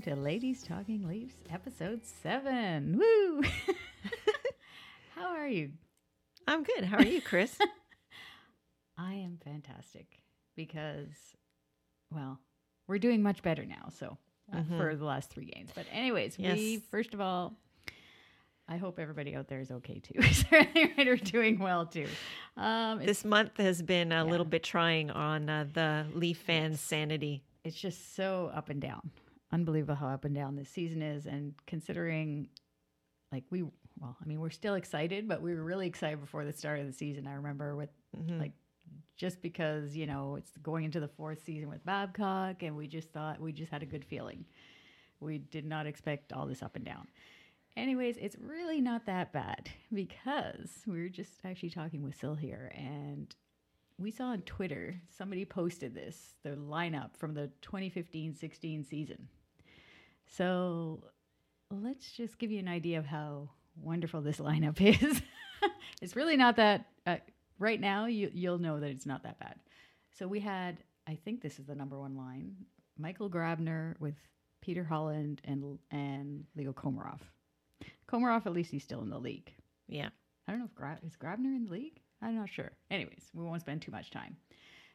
Welcome to Ladies Talking Leafs, episode seven. Woo! How are you? I'm good. How are you, Chris? I am fantastic because, well, we're doing much better now. So, uh, for the last three games. But, anyways, we first of all, I hope everybody out there is okay too. Certainly, are doing well too. Um, this month has been a little bit trying on uh, the Leaf fans' sanity. it's just so up and down. Unbelievable how up and down this season is. And considering, like, we, well, I mean, we're still excited, but we were really excited before the start of the season. I remember with, mm-hmm. like, just because, you know, it's going into the fourth season with Babcock, and we just thought we just had a good feeling. We did not expect all this up and down. Anyways, it's really not that bad because we were just actually talking with Sil here, and we saw on Twitter somebody posted this the lineup from the 2015-16 season. So let's just give you an idea of how wonderful this lineup is. it's really not that. Uh, right now, you you'll know that it's not that bad. So we had, I think this is the number one line: Michael Grabner with Peter Holland and and Leo Komarov. Komarov, at least he's still in the league. Yeah. I don't know if Gra- is Grabner in the league. I'm not sure. Anyways, we won't spend too much time.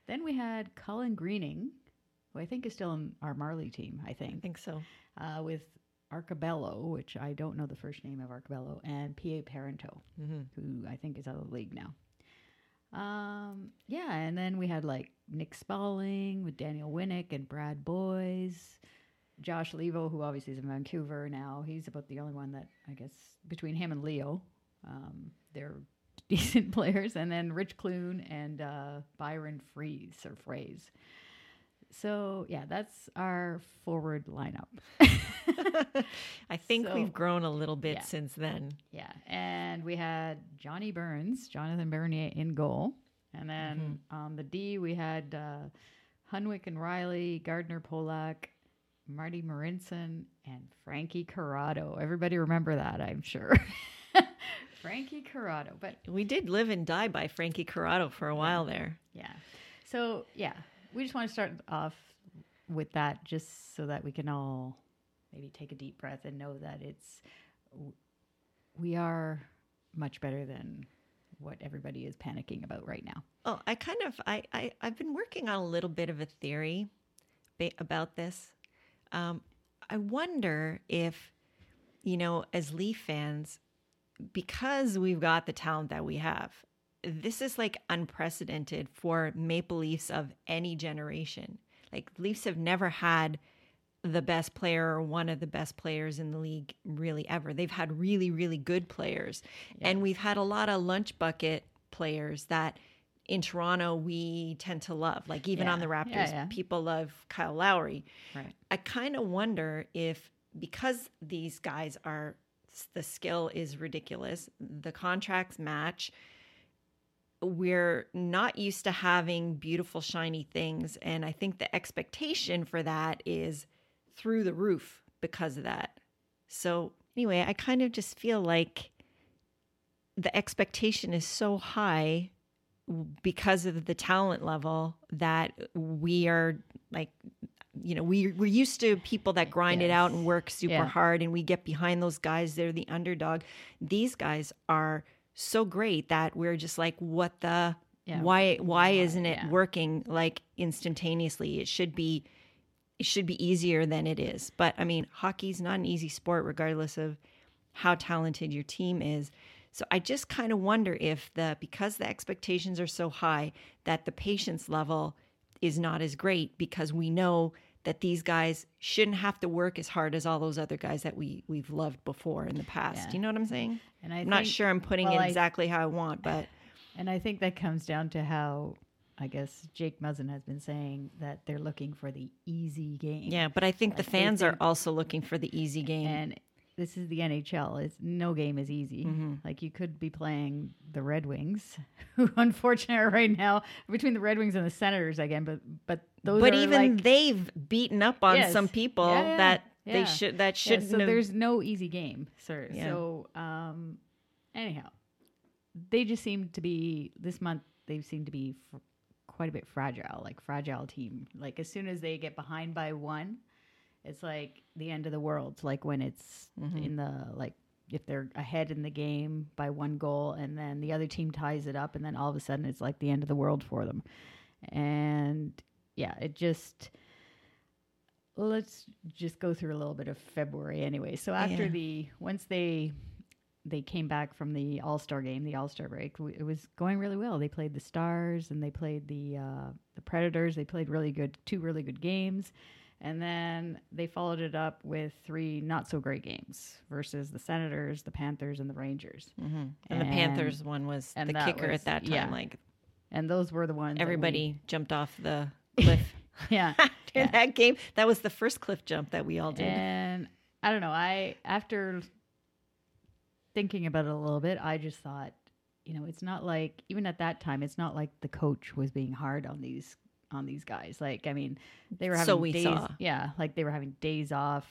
Then we had Colin Greening, who I think is still in our Marlie team. I think. I think so. uh, with Arcobello, which I don't know the first name of Arcobello, and P.A. Parenteau, who I think is out of the league now. Um, yeah, and then we had like Nick Spaling with Daniel Winnik and Brad Boyes. Josh Leivo, who obviously is in Vancouver now, he's about the only one that I guess between him and Leo, um, they're decent players. And then Rich Clune and uh, Byron Freeze or Phrase. So yeah, that's our forward lineup. I think So- we've grown a little bit yeah. since then. Yeah, and we had Johnny Burns, Jonathan Bernier in goal, and then on the D we had uh, Hunwick and Rielly, Gardiner Polak, Marty Marincin, and Frankie Corrado. Everybody remember that, I'm sure. Frankie Corrado, but We did live and die by Frankie Corrado for a while there. yeah. So yeah, we just want to start off with that, just so that we can all maybe take a deep breath and know that it's we are much better than what everybody is panicking about right now. Oh, I kind of I, I I've been working on a little bit of a theory ba- about this. Um, I wonder if you know, as Leaf fans, because we've got the talent that we have, this is like unprecedented for Maple Leafs of any generation. Like Leafs have never had the best player or one of the best players in the league really ever. They've had really, really good players. And we've had a lot of lunch bucket players that in Toronto we tend to love. Like even on the Raptors, Yeah, yeah. people love Kyle Lowry. Right. I kind of wonder if because these guys are the skill is ridiculous, the contracts match. We're not used to having beautiful shiny things and I think the expectation for that is through the roof because of that. So anyway, I kind of just feel like the expectation is so high because of the talent level that we are like you know we we're used to people that grind it out and work super Yeah. hard and we get behind those guys they're the underdog these guys are so great that we're just like what the Yeah. why why isn't it yeah. working like instantaneously it should be it should be easier than it is but i mean hockey's not an easy sport regardless of how talented your team is. So I just kind of wonder if the because the expectations are so high that the patience level is not as great because we know that these guys shouldn't have to work as hard as all those other guys that we we've loved before in the past. Yeah. You know what I'm saying? And I I'm not sure I'm putting well, it I- exactly how I want, but And I think that comes down to how I guess Jake Muzzin has been saying that they're looking for the easy game. yeah, but I think the Like, they fans are also looking for the easy game. And this is the NHL. It's no game is easy. Mm-hmm. Like you could be playing the Red Wings, who unfortunately are right now between the Red Wings and the Senators again. But but those but are even like, they've beaten up on Yes. some people Yeah, yeah, that yeah. they should that shouldn't so have there's no easy game, sir. So um, anyhow, they just seem to be this month. They seem to be f- quite a bit fragile, like fragile team. Like as soon as they get behind by one, it's like the end of the world. Like when it's Mm-hmm. in the like if they're ahead in the game by one goal and then the other team ties it up and then all of a sudden it's like the end of the world for them. And yeah, it just let's just go through a little bit of February anyway. So after Yeah. the once they they came back from the All Star game, the All Star break, w- it was going really well. They played the Stars and they played the uh, the Predators. They played really good, two really good games, and then they followed it up with three not so great games versus the Senators, the Panthers, and the Rangers. Mm-hmm. and the Panthers one was and the kicker was- at that time. yeah. Like And those were the ones everybody jumped off the cliff yeah. in that game. That was the first cliff jump that we all did. And I don't know. I after thinking about it a little bit, I just thought, you know, it's not like even at that time, it's not like the coach was being hard on these on these guys. Like, I mean, they were having So we days, saw. yeah, like they were having days off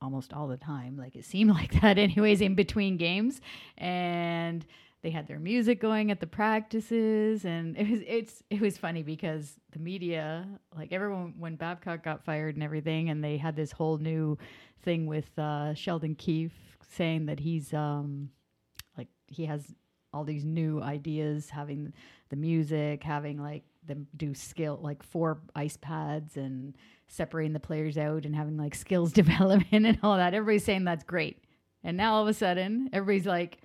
almost all the time. Like it seemed like that, anyways, in between games, and they had their music going at the practices, and it was it's it was funny because the media, like everyone, when Babcock got fired and everything, and they had this whole new thing with uh, Sheldon Keefe saying that he's um like he has all these new ideas, having the music, having like them do skill like four ice pads and separating the players out and having like skills development and all that. Everybody's saying that's great. And now all of a sudden, everybody's like,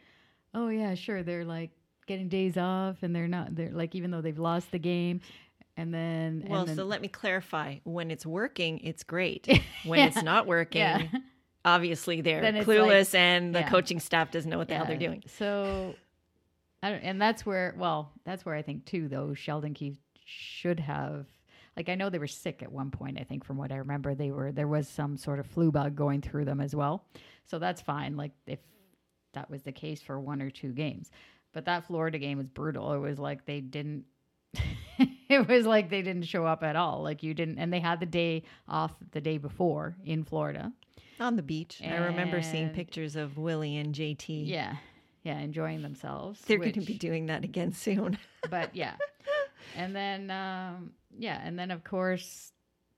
"Oh yeah, sure." They're like getting days off, and they're not. They're like even though they've lost the game, and then well, and then, so let me clarify. When it's working, it's great. When Yeah. it's not working, yeah, obviously they're clueless and the yeah. coaching staff doesn't know what the hell they're doing. So, I don't, and that's where, well, that's where I think too, though, Sheldon Keefe should have, like, I know they were sick at one point. I think from what I remember, they were there was some sort of flu bug going through them as well. So that's fine. Like if that was the case for one or two games, but that Florida game was brutal. It was like they didn't. it was like they didn't show up at all. Like you didn't, and they had the day off the day before in Florida. On the beach. I remember seeing pictures of Willie and JT. Yeah, yeah, enjoying themselves. They're going to be doing that again soon. but yeah and then um yeah and then of course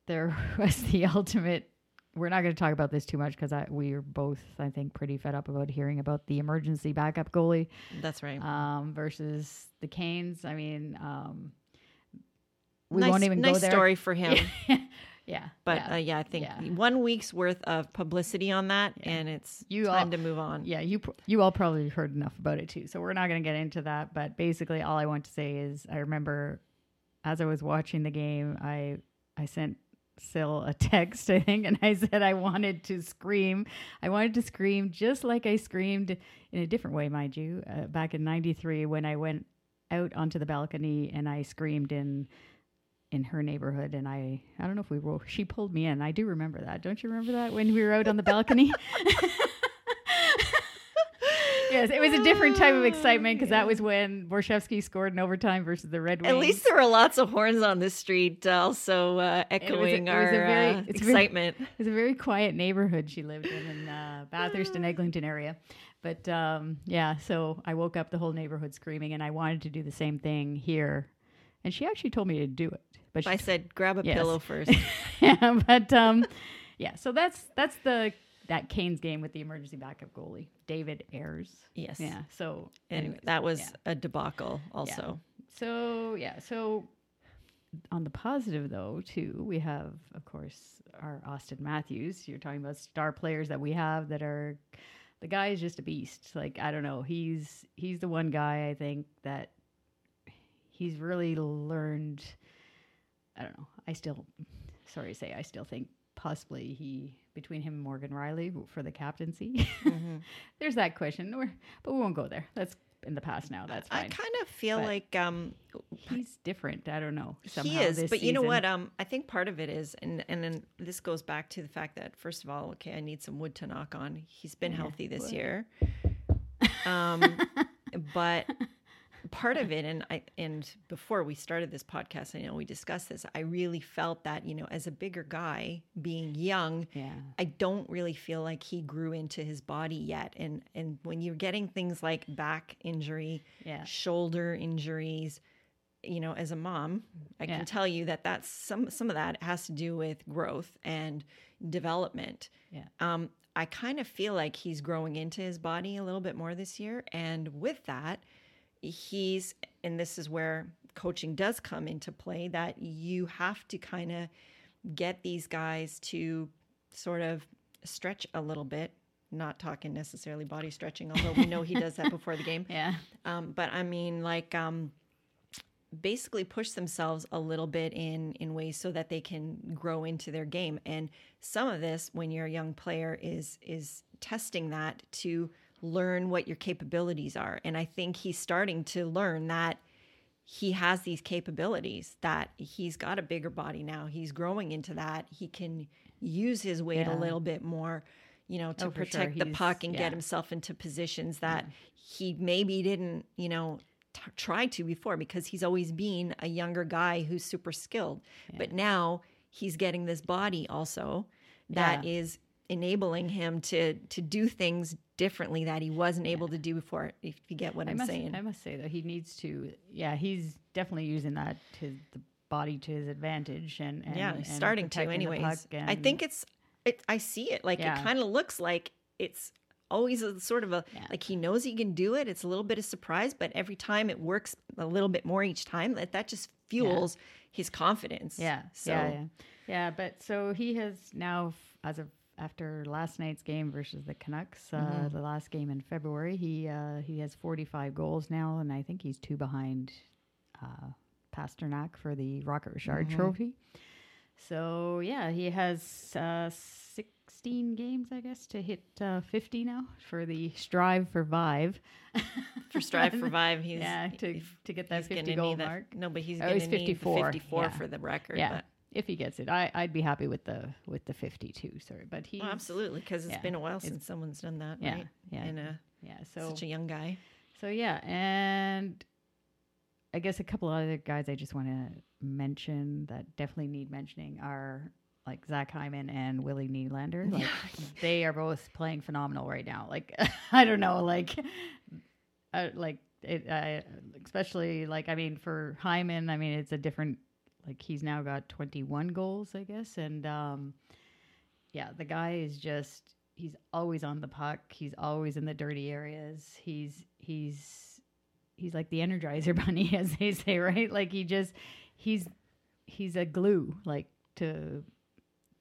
there was the ultimate we're not going to talk about this too much because we are both I think pretty fed up about hearing about the emergency backup goalie That's right. um, versus the Canes. I mean, um, we nice, won't even nice go there. story for him. yeah, But yeah. yeah. Uh, yeah, I think Yeah. one week's worth of publicity on that, and it's You time all- to move on. yeah, you you all probably heard enough about it too. So we're not going to get into that. But basically, all I want to say is, I remember as I was watching the game, I I sent Sil a text, I think, and I said I wanted to scream. I wanted to scream just like I screamed in a different way, mind you, uh, back in '93 when I went out onto the balcony and I screamed in in her neighborhood and I I don't know if we were she pulled me in. I do remember that. Don't you remember that when we were out on the balcony? yes, it was a different type of excitement because that was when Borschevsky scored in overtime versus the Red Wings. At least there were lots of horns on the street, also uh, echoing it was a our very- uh, it's very- excitement. It was a very quiet neighborhood she lived in in uh, Bathurst and Eglinton area. But um, yeah, so I woke up the whole neighborhood screaming, and I wanted to do the same thing here. And she actually told me to do it. But I said, grab a Yes. pillow first. yeah, but um, yeah. So that's that's the that Kane's game with the emergency backup goalie, David Ayres. Yes. Yeah. So And anyways, that was yeah. a debacle, also. So yeah, so on the positive though, too, we have of course our Auston Matthews. You're talking about star players that we have that are the guy is just a beast. Like I don't know, he's he's the one guy I think that he's really learned. I don't know. I still, sorry to say, I still think possibly he between him and Morgan Rielly for the captaincy. Mm-hmm. There's that question, or but we won't go there. That's in the past now. That's fine. I kind of feel but like um, he's different. I don't know. he is, but you know what? Um, I think part of it is, and and then this goes back to the fact that first of all, okay, I need some wood to knock on. He's been yeah, healthy this wood. year. Um, but part of it and i and before we started this podcast i know we discussed this i really felt that you know as a bigger guy being young yeah i don't really feel like he grew into his body yet and and when you're getting things like back injury yeah. shoulder injuries you know as a mom i yeah. can tell you that that's some some of that has to do with growth and development yeah um I kind of feel like he's growing into his body a little bit more this year. And with that, he's and this is where coaching does come into play that you have to kind of get these guys to sort of stretch a little bit not talking necessarily body stretching although we know he does that before the game. Yeah. Um, but i mean like um, basically push themselves a little bit in in ways so that they can grow into their game. And some of this when you're a young player is is testing that to learn what your capabilities are. And I think he's starting to learn that he has these capabilities, that he's got a bigger body now. He's growing into that. He can use his weight yeah. a little bit more, you know, to oh, protect sure. the puck and yeah. get himself into positions that yeah. he maybe didn't, you know, t- try to before because he's always been a younger guy who's super skilled. But now he's getting this body also that is enabling him to to do things differently that he wasn't able to do before if you get what I am saying i must say that he needs to yeah he's definitely using that to the body to his advantage and, and yeah and starting to anyways and, i think it's it i see it like yeah. it kind of looks like it's always a sort of a yeah. like he knows he can do it it's a little bit of surprise but every time it works a little bit more each time that that just fuels yeah. his confidence yeah so yeah, yeah yeah but so he has now as of after last night's game versus the Canucks, uh, mm-hmm. the last game in February. He uh, he has 45 goals now, and I think he's two behind uh, Pastrnak for the Rocket Richard mm-hmm. Trophy. So yeah, he has uh, 16 games, I guess, to hit uh, 50 now for the Strive for Vive. for Strive for Vive, he's yeah to to get that 50 goal mark. No, but he's oh, need 54, 54 yeah. for the record. Yeah. But if he gets it. I I'd be happy with the with the 52. Sorry, but he oh, absolutely because it's yeah, been a while since someone's done that. Yeah, right? yeah, and a, yeah. So such a young guy. So yeah, and I guess a couple other guys I just want to mention that definitely need mentioning are like Zach Hyman and Willie Nylander. Like they are both playing phenomenal right now. Like I don't know, like uh, like it, uh, especially like I mean for Hyman, I mean it's a different like he's now got 21 goals, I guess. And um, yeah, the guy is just he's always on the puck. He's always in the dirty areas. He's he's he's like the energizer bunny as they say, right? Like he just he's he's a glue like to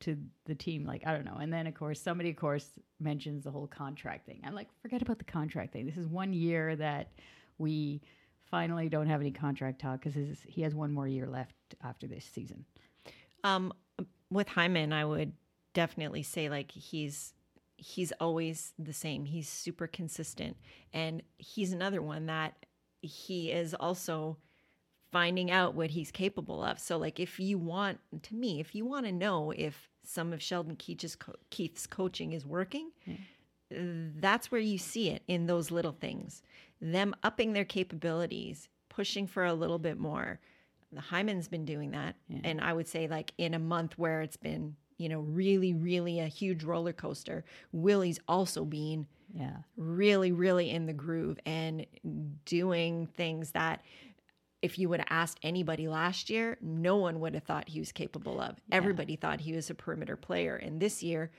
to the team like i don't know and then of course somebody of course mentions the whole contract thing i'm like forget about the contract thing this is one year that we finally don't have any contract talk because he has one more year left after this season. Um, with Hyman, I would definitely say like he's he's always the same. He's super consistent, and he's another one that he is also finding out what he's capable of. So, like, if you want to me, if you want to know if some of Sheldon Keefe's, Keefe's coaching is working, yeah. that's where you see it in those little things. Them upping their capabilities, pushing for a little bit more, the Hyman's been doing that. Yeah. And I would say, like, in a month where it's been, you know, really, really a huge roller coaster, Willie's also been yeah. really, really in the groove and doing things that if you would have asked anybody last year, no one would have thought he was capable of. Yeah. Everybody thought he was a perimeter player. And this year,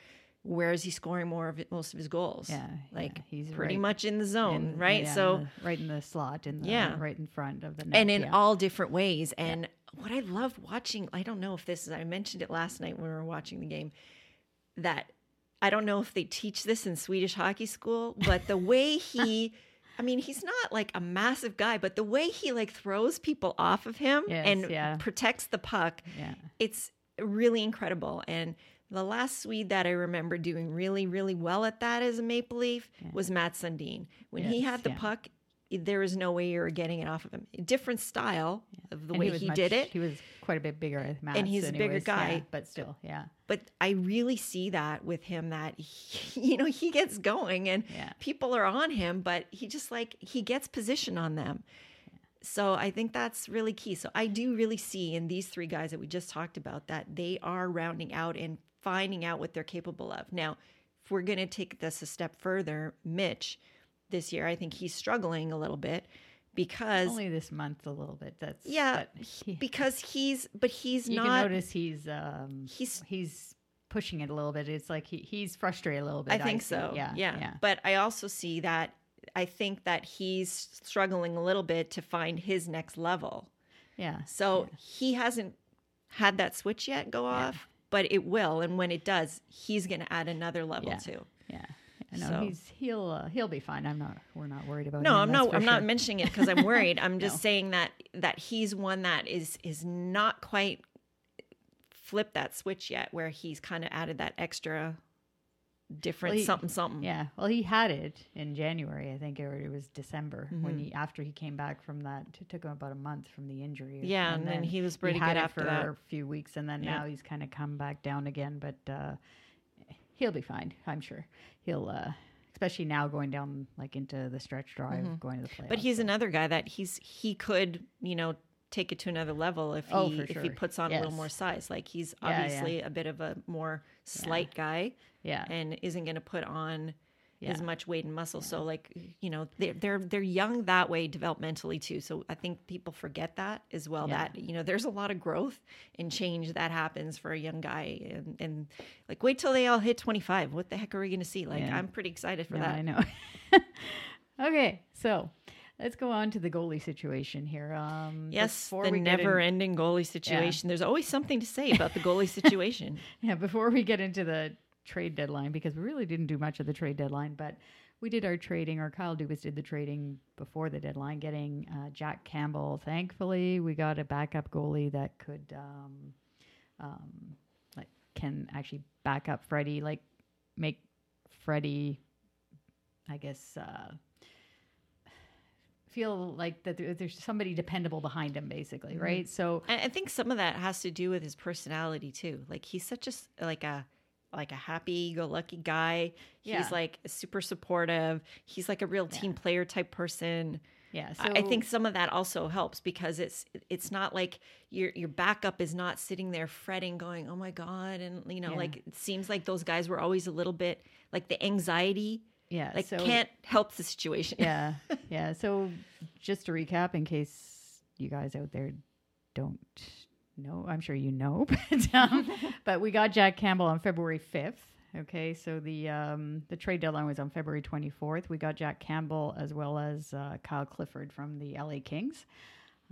where is he scoring more of it, most of his goals? Yeah, like yeah, he's pretty right much in the zone, in, right? Yeah, so the, right in the slot, in the, yeah, right in front of the net, and in yeah. all different ways. And what I love watching, I don't know if this is, I mentioned it last night when we were watching the game, that I don't know if they teach this in Swedish hockey school, but the way he I mean, he's not like a massive guy, but the way he like throws people off of him Yes, and protects the puck, Yeah. it's really incredible. And the last Swede that I remember doing really, really well at that as a Maple Leaf was Mats Sundin. When he had the yeah. puck, there was no way you were getting it off of him. Different style of the And way was he much- did it. He was quite a bit bigger as Mats. And he's a bigger anyways, guy. yeah, but still, yeah. but I really see that with him that he, you know he gets going and Yeah. people are on him, but he just like he gets position on them. So I think that's really key. So I do really see in these three guys that we just talked about that they are rounding out and finding out what they're capable of. Now, if we're going to take this a step further, Mitch this year, I think he's struggling a little bit because Only this month a little bit. That's yeah, he, because he's but he's you not can notice he's um he's he's pushing it a little bit. It's like he, he's frustrated a little bit. I think see. so. Yeah, yeah. yeah. But I also see that I think that he's struggling a little bit to find his next level. yeah. So he hasn't had that switch yet go off, but it will. And when it does, he's going to add another level Yeah. too. Yeah. Know So- he's he'll uh, he'll be fine. I'm not. We're not worried about. No, him, I'm not. I'm not mentioning it because I'm worried. I'm just saying that that he's one that is is not quite flipped that switch yet, where he's kind of added that extra different Well, he- something something. Yeah. Well, he had it in January, I think, or it was December Mm-hmm. when he after he came back from that. It took him about a month from the injury. Yeah, and then he was pretty had good after for that. a few weeks, and then Yeah. now he's kind of come back down again. But uh, he'll be fine, I'm sure. He'll, uh, especially now going down like into the stretch drive, going to the playoffs. Mm-hmm. But he's another guy that he's he could you know take it to another level if oh, he Oh, for if he puts on a little more size. Like he's Yeah, yeah. obviously a bit of a more slight guy yeah, and isn't going to put on as much weight and muscle. So like you know they're they're they're young that way developmentally too. So I think people forget that as well. Yeah. That you know there's a lot of growth and change that happens for a young guy and and like wait till they all hit 25. What the heck are we going to see? Like Yeah. I'm pretty excited for Yeah, that. I know. okay, so let's go on to the goalie situation here. Um, Yes, the get in- never-ending goalie situation. There's always something to say about the goalie situation. Yeah, before we get into the trade deadline, because we really didn't do much of the trade deadline, but we did our trading, or Kyle Dubas did the trading before the deadline, getting uh, Jack Campbell. Thankfully, we got a backup goalie that could, um, um, like, can actually back up Freddie, like, make Freddie, I guess, uh, feel like that there- there's somebody dependable behind him, basically, mm-hmm. right? So, I I think some of that has to do with his personality too. Like he's such a like a like a happy-go-lucky guy. He's Yeah. like super supportive. He's like a real team player type person. yeah. So I I think some of that also helps because it's it's not like your your backup is not sitting there fretting, going, "Oh my god," and you know, Yeah. like it seems like those guys were always a little bit like the anxiety, yeah, like so, can't help the situation. yeah yeah so just to recap in case you guys out there don't know i'm sure you know but um, but we got jack campbell on february 5th okay? So the um the trade deadline was on february 24th we got jack campbell as well as uh, kyle clifford from the la kings.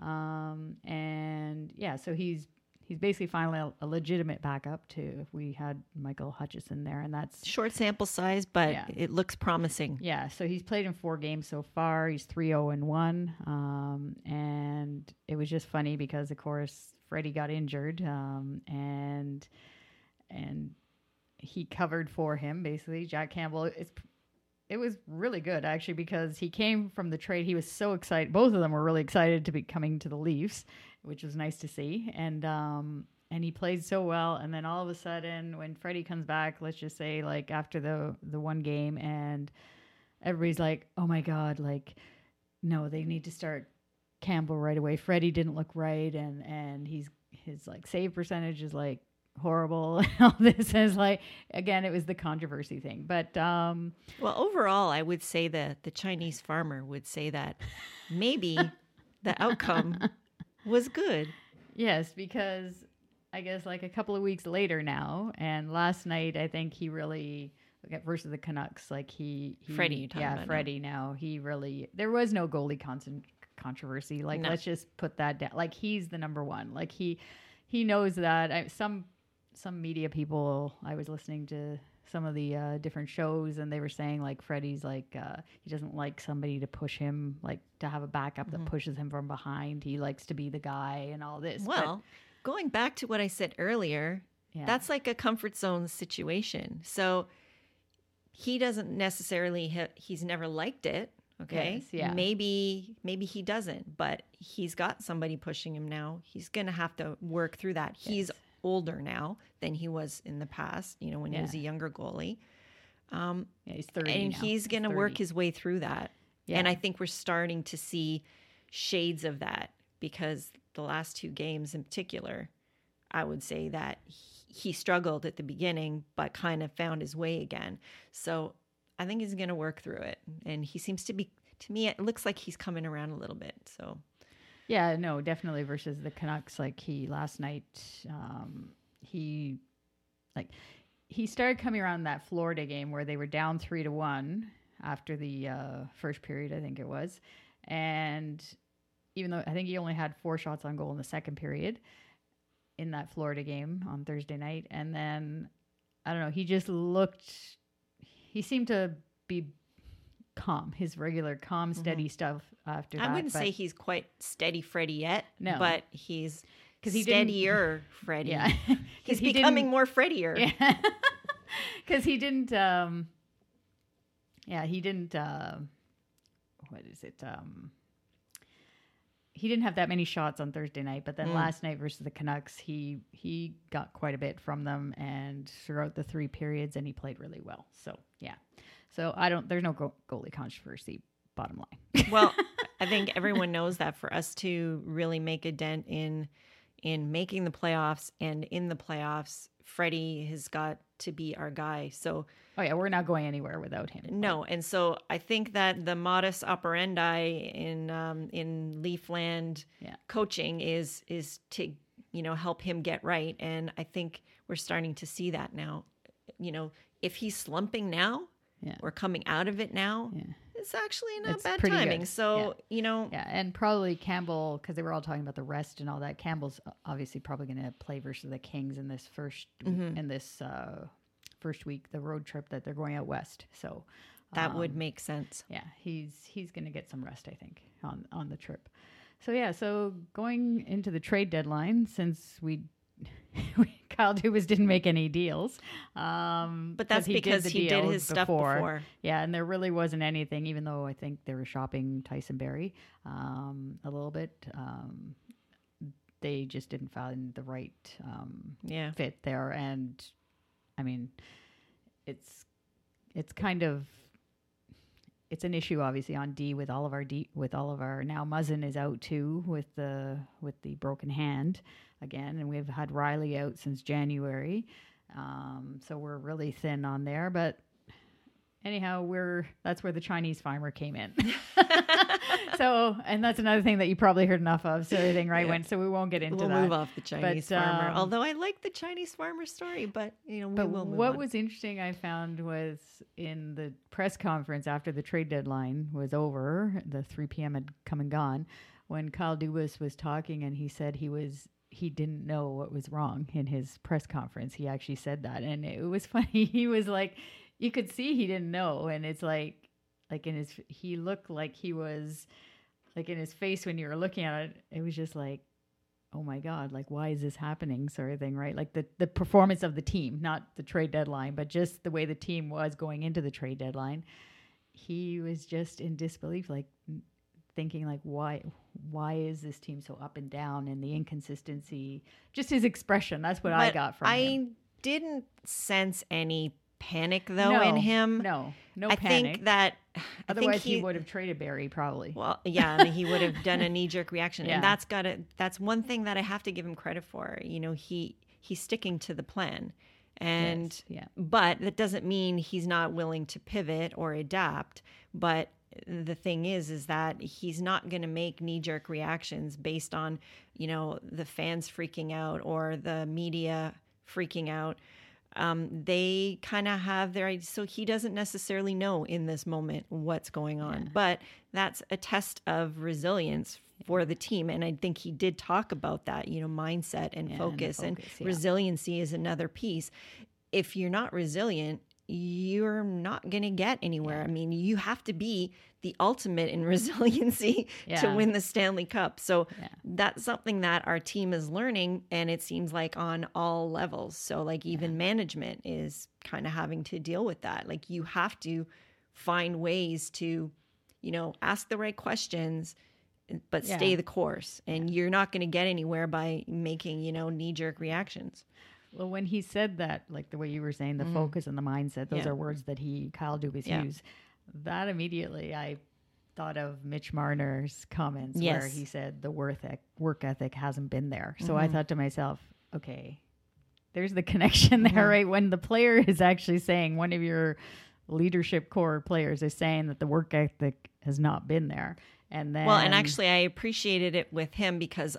Um and yeah so he's he's basically finally a, a legitimate backup to if we had michael hutchinson there and that's Short sample size, but Yeah. it looks promising. yeah, so he's played in four games so far. He's 3 0 and 1. Um, and it was just funny because, of course, Freddie got injured um, and and he covered for him, basically. Jack Campbell, it's, it was really good, actually, because he came from the trade. He was so excited. Both of them were really excited to be coming to the Leafs, which was nice to see. And, um, and he played so well. And then all of a sudden, when Freddie comes back, let's just say like after the the one game, and everybody's like, "Oh my god!" Like, no, they need to start Campbell right away. Freddie didn't look right, and and he's his like save percentage is like horrible. And all this is like again, it was the controversy thing, but um, Well, overall, I would say that the Chinese farmer would say that maybe the outcome was good. Yes, because I guess like a couple of weeks later now, and last night I think he really okay, versus the Canucks, like he, he Freddie you're talking yeah, about now. Freddie. Now. he really there was no goalie con- controversy. Like No. let's just put that down. Like he's the number one. Like he he knows that. I, some some media people I was listening to some of the uh, different shows, and they were saying like Freddie's like uh, he doesn't like somebody to push him, like to have a backup Mm-hmm. that pushes him from behind. He likes to be the guy and all this. but- Well, going back to what I said earlier, Yeah. that's like a comfort zone situation. So he doesn't necessarily ha- he's never liked it. Okay. Yes, yeah. Maybe maybe he doesn't, but he's got somebody pushing him now. He's gonna have to work through that. He's older now than he was in the past. You know, when he was a younger goalie, um, yeah, he's thirty, and now. he's gonna work his way through that. Yeah. And I think we're starting to see shades of that because the last two games in particular, I would say that he- he struggled at the beginning, but kind of found his way again. So I think he's going to work through it. And he seems to be, to me, it looks like he's coming around a little bit. So Yeah, no, definitely versus the Canucks. Like he last night, um, he like he started coming around that Florida game where they were down three to one after the uh, first period, I think it was, and even though I think he only had four shots on goal in the second period in that Florida game on Thursday night, and then I don't know, he just looked, he seemed to be calm, his regular calm, steady stuff after that. Mm-hmm. I wouldn't say he's quite steady Freddy yet, No. but he's 'Cause he steadier Freddy. Yeah, He's he becoming more Freddier. Yeah, because he didn't. Um, yeah, he didn't. Uh, what is it? Um, he didn't have that many shots on Thursday night, but then Mm. last night versus the Canucks, he he got quite a bit from them, and throughout the three periods, and he played really well. So yeah, so I don't. There's no go- goalie controversy. Bottom line. well, I think everyone knows that for us to really make a dent in in making the playoffs and in the playoffs, Freddie has got to be our guy. So Oh yeah, we're not going anywhere without him. no, and so I think that the modus operandi in um, in Leafland Yeah. coaching is is to you know help him get right, and I think we're starting to see that now. You know, if he's slumping now Yeah. or coming out of it now, Yeah. it's actually not It's bad timing. good. So you know, Yeah, and probably Campbell because they were all talking about the rest and all that. Campbell's obviously probably going to play versus the Kings in this 1st Mm-hmm. in this uh, first week, the road trip that they're going out west. So that would make sense. yeah, he's he's going to get some rest, I think, on on the trip. So yeah, so going into the trade deadline, since we. Kyle Dubas didn't make any deals, um, But that's he because the he did his stuff before. yeah, and there really wasn't anything, even though I think they were shopping Tyson Barrie um, a little bit. Um, they just didn't find the right um, Yeah. fit there, and I mean, it's it's kind of it's an issue obviously on D with all of our D with all of our now Muzzin is out too with the with the broken hand again, and we've had Riley out since January, um, so we're really thin on there. But anyhow, we're that's where the Chinese farmer came in. so, and that's another thing that you probably heard enough of. So everything right Yeah. went. So we won't get into We'll that. move off the Chinese farmer. um, Although I like the Chinese farmer story, but you know, we But will move what on. was interesting, I found, was in the press conference after the trade deadline was over, the 3 p.m. had come and gone, when Kyle Dubas was talking and he said he was he didn't know what was wrong in his press conference. He actually said that, and it was funny. He was like, you could see he didn't know, and it's like, like in his, he looked like he was, like in his face when you were looking at it. It was just like, oh my god like why is this happening sort of thing right like the the performance of the team not the trade deadline but just the way the team was going into the trade deadline he was just in disbelief like thinking like why why is this team so up and down and the inconsistency just his expression that's what i got from I him didn't sense any panic though no, in him. no no I panic think that otherwise think he, would have traded barrie probably Well, yeah, I mean, he would have done a knee jerk reaction, Yeah. and that's got to That's one thing that I have to give him credit for. You know, he he's sticking to the plan, and Yes, yeah. but that doesn't mean he's not willing to pivot or adapt. But the thing is, is that he's not going to make knee jerk reactions based on you know the fans freaking out or the media freaking out. Um, they kind of have their so he doesn't necessarily know in this moment what's going on. But that's a test of resilience for the team and i think he did talk about that you know mindset and Yeah, and focus and, yeah. resiliency is another piece. If you're not resilient you're not going to get anywhere. I mean, you have to be the ultimate in resiliency Yeah. to win the Stanley Cup. So Yeah. that's something that our team is learning and it seems like on all levels. So like even management is kind of having to deal with that. Like you have to find ways to, you know, ask the right questions but stay the course and you're not going to get anywhere by making, you know, knee jerk reactions. Well, when he said that, like the way you were saying, the focus and the mindset, those Mm-hmm. Yeah. are words that he, Kyle Dubas, Yeah. used. That immediately, I thought of Mitch Marner's comments where he said the worth ec- work ethic hasn't been there. So Mm-hmm. I thought to myself, okay, there's the connection there, Mm-hmm. right? When the player is actually saying, one of your leadership core players is saying that the work ethic has not been there. And then, Well, and actually, I appreciated it with him because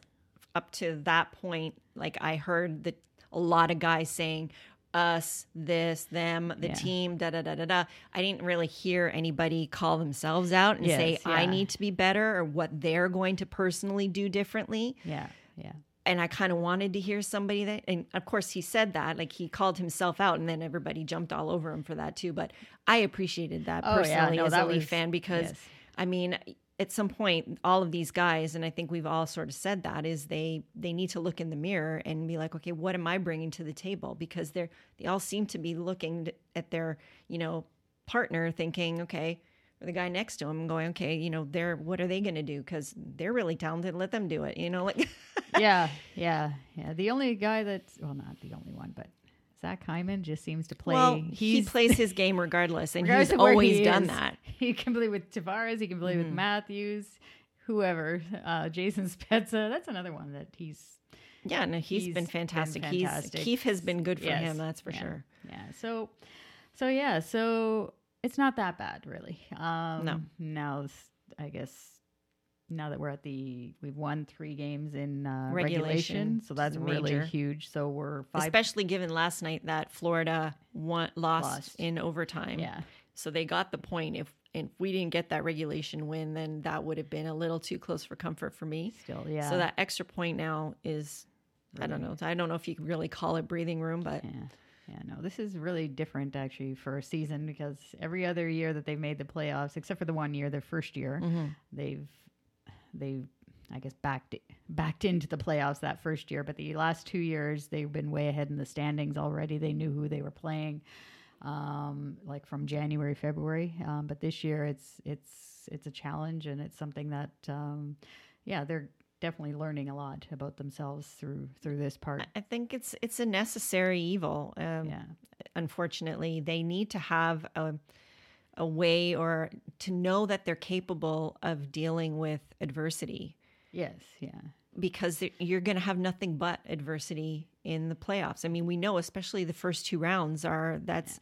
up to that point, like I heard that a lot of guys saying us, this, them, the Yeah. team, da da da da da. I didn't really hear anybody call themselves out and say, Yes, I need to be better or what they're going to personally do differently. yeah, yeah. And I kind of wanted to hear somebody that, and of course, he said that, like he called himself out, and then everybody jumped all over him for that too. But I appreciated that Oh, yeah. personally No, as that a Leaf was- fan because yes. I mean, at some point, all of these guys, and I think we've all sort of said that, is they they need to look in the mirror and be like, okay, what am I bringing to the table? Because they're they all seem to be looking at their you know partner, thinking, okay, or the guy next to him, going, okay, you know, they're what are they going to do? Because they're really talented. Let them do it. You know, like yeah, yeah, yeah. The only guy that's well, not the only one, but Zach Hyman just seems to play. well, he plays his game regardless, and regardless he's always he done is, that. He can play with Tavares. He can play with Matthews, whoever. Uh, Jason Spezza. That's another one that he's Yeah, no, he's He's been been fantastic. fantastic. He's Keefe has been good for Yes, him, that's for yeah, sure. Yeah. So, so yeah. So it's not that bad, really. Um, No. Now, I guess now that we're at the we've won three games in uh, Regulation, regulation, so that's really huge. So we're five. Especially given last night that Florida won, lost, Lost. in overtime. yeah. So they got the point. If if we didn't get that regulation win, then that would have been a little too close for comfort for me. Still, yeah. So that extra point now is, I don't know. I don't know if you could really call it breathing room, but Yeah. Yeah, no, this is really different actually for a season because every other year that they've made the playoffs, except for the one year, their first year, Mm-hmm. they've they've I guess backed backed into the playoffs that first year. But the last two years, they've been way ahead in the standings already. They knew who they were playing, um, like from January, February. Um, but this year, it's it's it's a challenge and it's something that, um, yeah, they're definitely learning a lot about themselves through through this part. I think it's it's a necessary evil. Um, Yeah. Unfortunately, they need to have a a way or to know that they're capable of dealing with adversity Yes. Yeah. because you're going to have nothing but adversity in the playoffs. I mean, we know especially the first two rounds are that's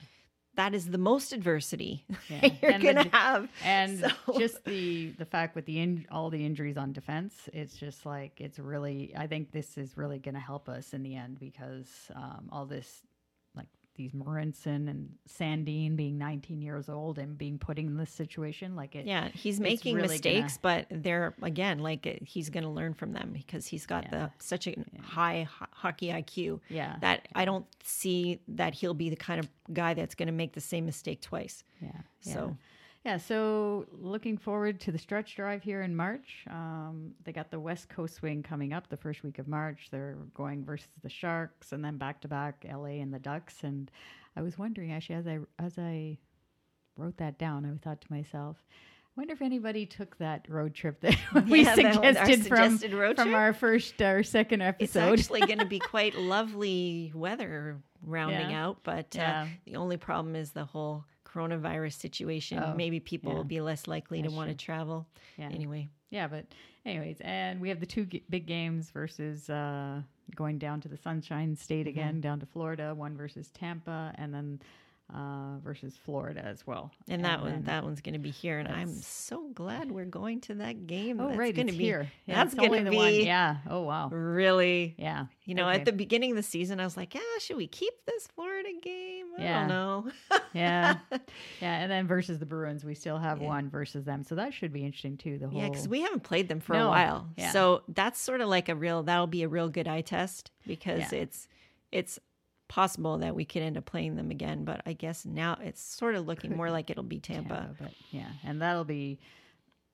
that is the most adversity Yeah. you're And going to have. and So- just the the fact with the in, all the injuries on defense it's just like it's really i think this is really going to help us in the end because um, all this these Marincin and Sandin being 19 years old and being put in this situation like it Yeah, he's making really mistakes, but they're again like he's going to learn from them because he's got the such a high ho- hockey IQ. Yeah. that I don't see that he'll be the kind of guy that's going to make the same mistake twice. Yeah. yeah. So- yeah. Yeah, so looking forward to the stretch drive here in March. Um, they got the West Coast swing coming up the first week of March. They're going versus the Sharks and then back to back LA and the Ducks. And I was wondering actually as I as I wrote that down, I thought to myself. I wonder if anybody took that road trip that we Yeah, our suggested, from, suggested from our first or second episode. It's actually going to be quite lovely weather rounding Yeah. out, but uh, the only problem is the whole coronavirus situation. Oh, Maybe people yeah. will be less likely That's to want to travel. Yeah. Anyway, Yeah, but anyways, and we have the two g- big games versus uh, going down to the Sunshine State Mm-hmm. again, down to Florida. One versus Tampa, and then uh, versus Florida as well. and that one, that one's going to be here, and I'm so glad we're going to that game. Oh, That's right, going it's to be here. Yeah, that's going to the one. be Yeah. Oh wow. really Yeah. You know, Okay. at the beginning of the season, I was like, "Yeah, should we keep this Florida game?" I Yeah. don't know. yeah, yeah, and then versus the Bruins, we still have one versus them, so that should be interesting too. The whole yeah, because we haven't played them for a while, Yeah. so that's sort of like a real. That'll be a real good eye test because Yeah. it's it's possible that we could end up playing them again. But I guess now it's sort of looking more like it'll be Tampa. Tampa, but yeah, and that'll be.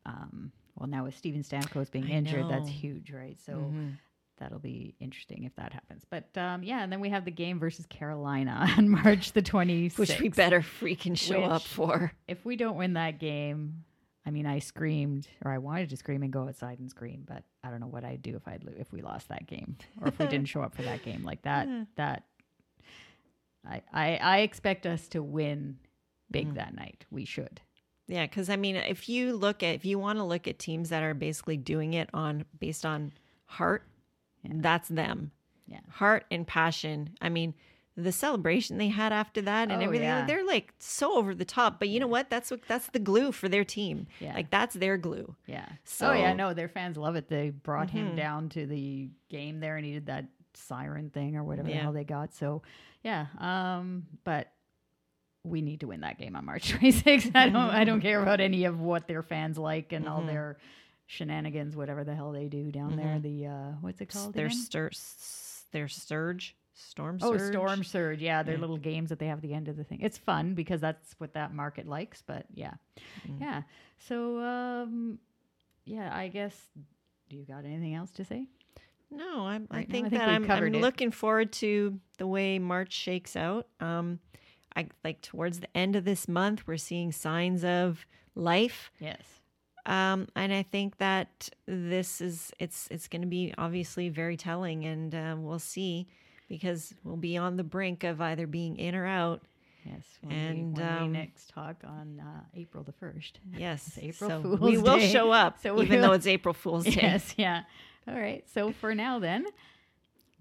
Um, well, now with Steven Stamkos being I injured, that's huge, right? So Mhm. That'll be interesting if that happens. But um, yeah, and then we have the game versus Carolina on March the 26th. Which we better freaking show up for. If we don't win that game, I mean, I screamed or I wanted to scream and go outside and scream, but I don't know what I'd do if I'd if we lost that game or if we didn't show up for that game like that. That I I, I expect us to win big that night. We should. Yeah, because I mean, if you look at if you want to look at teams that are basically doing it on based on heart, that's them. Yeah. Heart and passion. I mean, the celebration they had after that and Oh, everything, yeah. they're like so over the top. But you know what? That's what that's the glue for their team. Yeah. Like that's their glue. Yeah. oh yeah, no, their fans love it. They brought him mm-hmm. down to the game there and he did that siren thing or whatever the hell they got. So yeah. Um, but we need to win that game on March 26th. I don't I don't mm-hmm. care about any of what their fans like and all mm-hmm. their shenanigans, whatever the hell they do down there. The uh what's it called? Their stir, their surge, storm Surge. Oh. Storm Surge. Yeah, their little games that they have at the end of the thing. It's fun because that's what that market likes, but yeah. Mm. Yeah. So um yeah, I guess do you got anything else to say? No, I'm, I Right now, think I think that I'm, I'm looking forward to the way March shakes out. Um, I like towards the end of this month, we're seeing signs of life. Yes. Um, and I think that this is it's it's going to be obviously very telling, and uh, we'll see because we'll be on the brink of either being in or out. Yes. When And, we, when we um, next talk on uh, April the 1st. Yes, It's April so Fool's we will show up, So we even will- though it's April Fool's Day. Yes, yeah. All right. So for now then,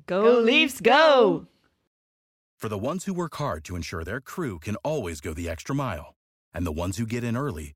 Go, Go Leafs, Leafs, go! go! For the ones who work hard to ensure their crew can always go the extra mile, and the ones who get in early